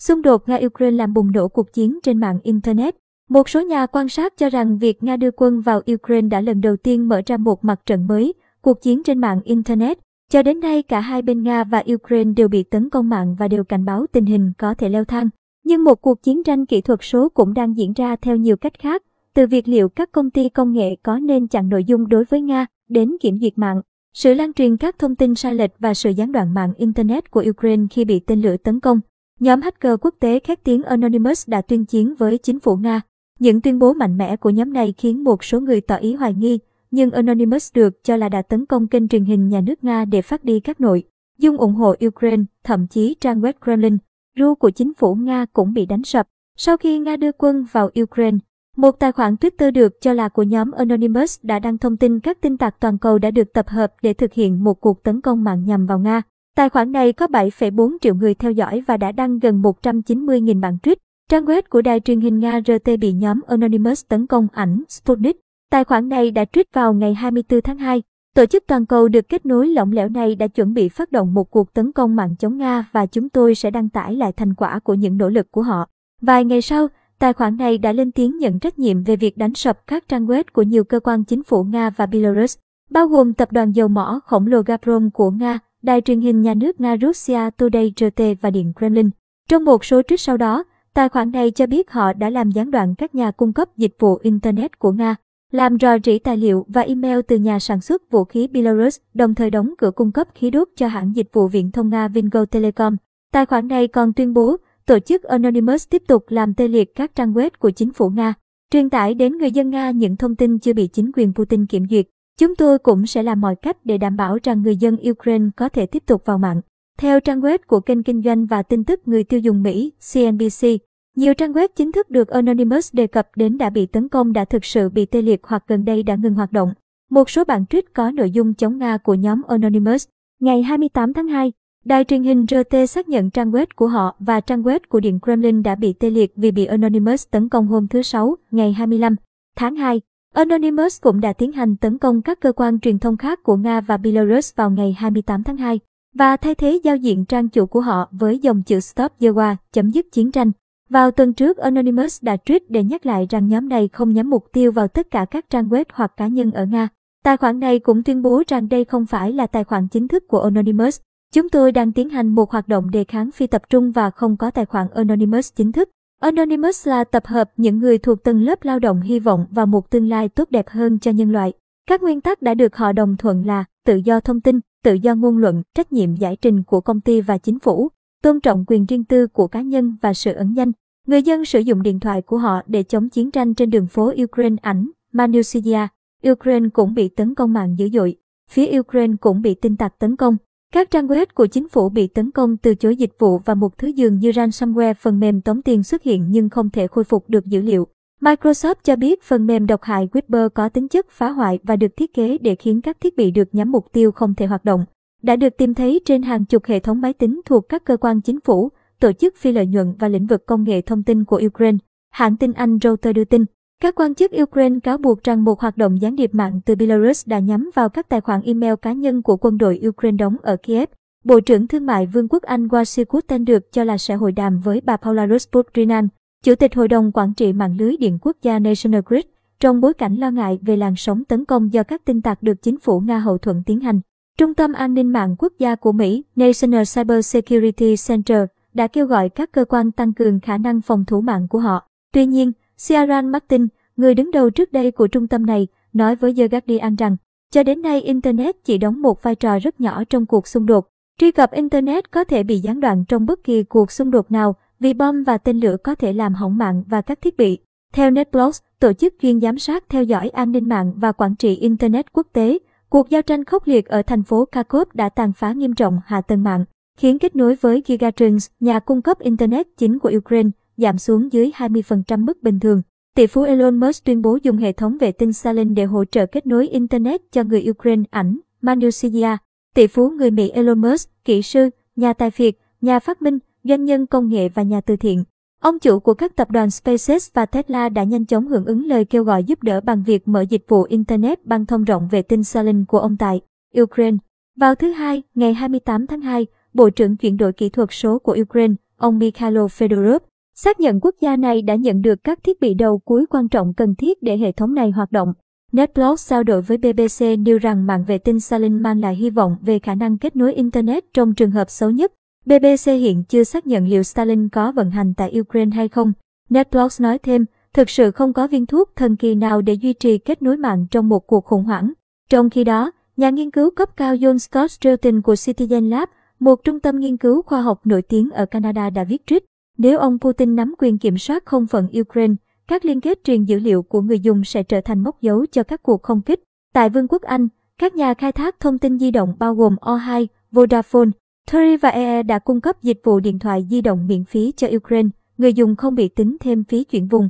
Xung đột Nga-Ukraine làm bùng nổ cuộc chiến trên mạng Internet. Một số nhà quan sát cho rằng việc Nga đưa quân vào Ukraine đã lần đầu tiên mở ra một mặt trận mới, cuộc chiến trên mạng Internet. Cho đến nay cả hai bên Nga và Ukraine đều bị tấn công mạng và đều cảnh báo tình hình có thể leo thang. Nhưng một cuộc chiến tranh kỹ thuật số cũng đang diễn ra theo nhiều cách khác, từ việc liệu các công ty công nghệ có nên chặn nội dung đối với Nga đến kiểm duyệt mạng. Sự lan truyền các thông tin sai lệch và sự gián đoạn mạng Internet của Ukraine khi bị tên lửa tấn công. Nhóm hacker quốc tế khét tiếng Anonymous đã tuyên chiến với chính phủ Nga. Những tuyên bố mạnh mẽ của nhóm này khiến một số người tỏ ý hoài nghi, nhưng Anonymous được cho là đã tấn công kênh truyền hình nhà nước Nga để phát đi các nội dung ủng hộ Ukraine, thậm chí trang web Kremlin, ru của chính phủ Nga cũng bị đánh sập. Sau khi Nga đưa quân vào Ukraine, một tài khoản Twitter được cho là của nhóm Anonymous đã đăng thông tin các tin tặc toàn cầu đã được tập hợp để thực hiện một cuộc tấn công mạng nhằm vào Nga. Tài khoản này có 7,4 triệu người theo dõi và đã đăng gần 190.000 bản tweet. Trang web của đài truyền hình Nga RT bị nhóm Anonymous tấn công ảnh Sputnik. Tài khoản này đã tweet vào ngày 24 tháng 2. Tổ chức toàn cầu được kết nối lỏng lẻo này đã chuẩn bị phát động một cuộc tấn công mạng chống Nga và chúng tôi sẽ đăng tải lại thành quả của những nỗ lực của họ. Vài ngày sau, tài khoản này đã lên tiếng nhận trách nhiệm về việc đánh sập các trang web của nhiều cơ quan chính phủ Nga và Belarus, bao gồm tập đoàn dầu mỏ khổng lồ Gazprom của Nga, đài truyền hình nhà nước Nga Russia Today RT và Điện Kremlin. Trong một số tweet sau đó, tài khoản này cho biết họ đã làm gián đoạn các nhà cung cấp dịch vụ Internet của Nga, làm rò rỉ tài liệu và email từ nhà sản xuất vũ khí Belarus, đồng thời đóng cửa cung cấp khí đốt cho hãng dịch vụ viễn thông Nga Vingo Telecom. Tài khoản này còn tuyên bố, tổ chức Anonymous tiếp tục làm tê liệt các trang web của chính phủ Nga, truyền tải đến người dân Nga những thông tin chưa bị chính quyền Putin kiểm duyệt. Chúng tôi cũng sẽ làm mọi cách để đảm bảo rằng người dân Ukraine có thể tiếp tục vào mạng. Theo trang web của kênh kinh doanh và tin tức người tiêu dùng Mỹ, CNBC, nhiều trang web chính thức được Anonymous đề cập đến đã bị tấn công đã thực sự bị tê liệt hoặc gần đây đã ngừng hoạt động. Một số bản tweet có nội dung chống Nga của nhóm Anonymous. Ngày 28 tháng 2, đài truyền hình RT xác nhận trang web của họ và trang web của Điện Kremlin đã bị tê liệt vì bị Anonymous tấn công hôm thứ Sáu, ngày 25 tháng 2. Anonymous cũng đã tiến hành tấn công các cơ quan truyền thông khác của Nga và Belarus vào ngày 28 tháng 2 và thay thế giao diện trang chủ của họ với dòng chữ Stop the War, chấm dứt chiến tranh. Vào tuần trước, Anonymous đã tweet để nhắc lại rằng nhóm này không nhắm mục tiêu vào tất cả các trang web hoặc cá nhân ở Nga. Tài khoản này cũng tuyên bố rằng đây không phải là tài khoản chính thức của Anonymous. Chúng tôi đang tiến hành một hoạt động đề kháng phi tập trung và không có tài khoản Anonymous chính thức. Anonymous là tập hợp những người thuộc tầng lớp lao động hy vọng vào một tương lai tốt đẹp hơn cho nhân loại. Các nguyên tắc đã được họ đồng thuận là tự do thông tin, tự do ngôn luận, trách nhiệm giải trình của công ty và chính phủ, tôn trọng quyền riêng tư của cá nhân và sự ẩn danh. Người dân sử dụng điện thoại của họ để chống chiến tranh trên đường phố Ukraine ảnh, Manusia. Ukraine cũng bị tấn công mạng dữ dội. Phía Ukraine cũng bị tin tặc tấn công. Các trang web của chính phủ bị tấn công từ chối dịch vụ và một thứ dường như ransomware phần mềm tống tiền xuất hiện nhưng không thể khôi phục được dữ liệu. Microsoft cho biết phần mềm độc hại Whisper có tính chất phá hoại và được thiết kế để khiến các thiết bị được nhắm mục tiêu không thể hoạt động. Đã được tìm thấy trên hàng chục hệ thống máy tính thuộc các cơ quan chính phủ, tổ chức phi lợi nhuận và lĩnh vực công nghệ thông tin của Ukraine. Hãng tin Anh Reuters đưa tin, các quan chức Ukraine cáo buộc rằng một hoạt động gián điệp mạng từ Belarus đã nhắm vào các tài khoản email cá nhân của quân đội Ukraine đóng ở Kiev. Bộ trưởng Thương mại Vương quốc Anh Wasi Kutten được cho là sẽ hội đàm với bà Paula Rusputrinan, Chủ tịch Hội đồng Quản trị mạng lưới điện quốc gia National Grid, trong bối cảnh lo ngại về làn sóng tấn công do các tin tặc được chính phủ Nga hậu thuẫn tiến hành. Trung tâm An ninh mạng quốc gia của Mỹ, National Cyber Security Center, đã kêu gọi các cơ quan tăng cường khả năng phòng thủ mạng của họ. Tuy nhiên, Ciaran Martin, người đứng đầu trước đây của trung tâm này, nói với The Guardian rằng, cho đến nay Internet chỉ đóng một vai trò rất nhỏ trong cuộc xung đột. Truy cập Internet có thể bị gián đoạn trong bất kỳ cuộc xung đột nào vì bom và tên lửa có thể làm hỏng mạng và các thiết bị. Theo NetBlocks, tổ chức chuyên giám sát theo dõi an ninh mạng và quản trị Internet quốc tế, cuộc giao tranh khốc liệt ở thành phố Kharkov đã tàn phá nghiêm trọng hạ tầng mạng khiến kết nối với Gigatrans, nhà cung cấp Internet chính của Ukraine, giảm xuống dưới 20% mức bình thường. Tỷ phú Elon Musk tuyên bố dùng hệ thống vệ tinh Starlink để hỗ trợ kết nối Internet cho người Ukraine ảnh, Manusia. Tỷ phú người Mỹ Elon Musk, kỹ sư, nhà tài phiệt, nhà phát minh, doanh nhân công nghệ và nhà từ thiện. Ông chủ của các tập đoàn SpaceX và Tesla đã nhanh chóng hưởng ứng lời kêu gọi giúp đỡ bằng việc mở dịch vụ Internet băng thông rộng vệ tinh Starlink của ông tại Ukraine. Vào thứ Hai, ngày 28 tháng 2, Bộ trưởng chuyển đổi kỹ thuật số của Ukraine, ông Mikhailo Fedorov, xác nhận quốc gia này đã nhận được các thiết bị đầu cuối quan trọng cần thiết để hệ thống này hoạt động. Netblog trao đổi với BBC nêu rằng mạng vệ tinh Salin mang lại hy vọng về khả năng kết nối Internet trong trường hợp xấu nhất. BBC hiện chưa xác nhận liệu Stalin có vận hành tại Ukraine hay không. Netblog nói thêm, thực sự không có viên thuốc thần kỳ nào để duy trì kết nối mạng trong một cuộc khủng hoảng. Trong khi đó, nhà nghiên cứu cấp cao John Scott Stilton của Citizen Lab, một trung tâm nghiên cứu khoa học nổi tiếng ở Canada đã viết trích, nếu ông Putin nắm quyền kiểm soát không phận Ukraine, các liên kết truyền dữ liệu của người dùng sẽ trở thành mốc dấu cho các cuộc không kích. Tại Vương quốc Anh, các nhà khai thác thông tin di động bao gồm O2, Vodafone, Three và EE đã cung cấp dịch vụ điện thoại di động miễn phí cho Ukraine, người dùng không bị tính thêm phí chuyển vùng.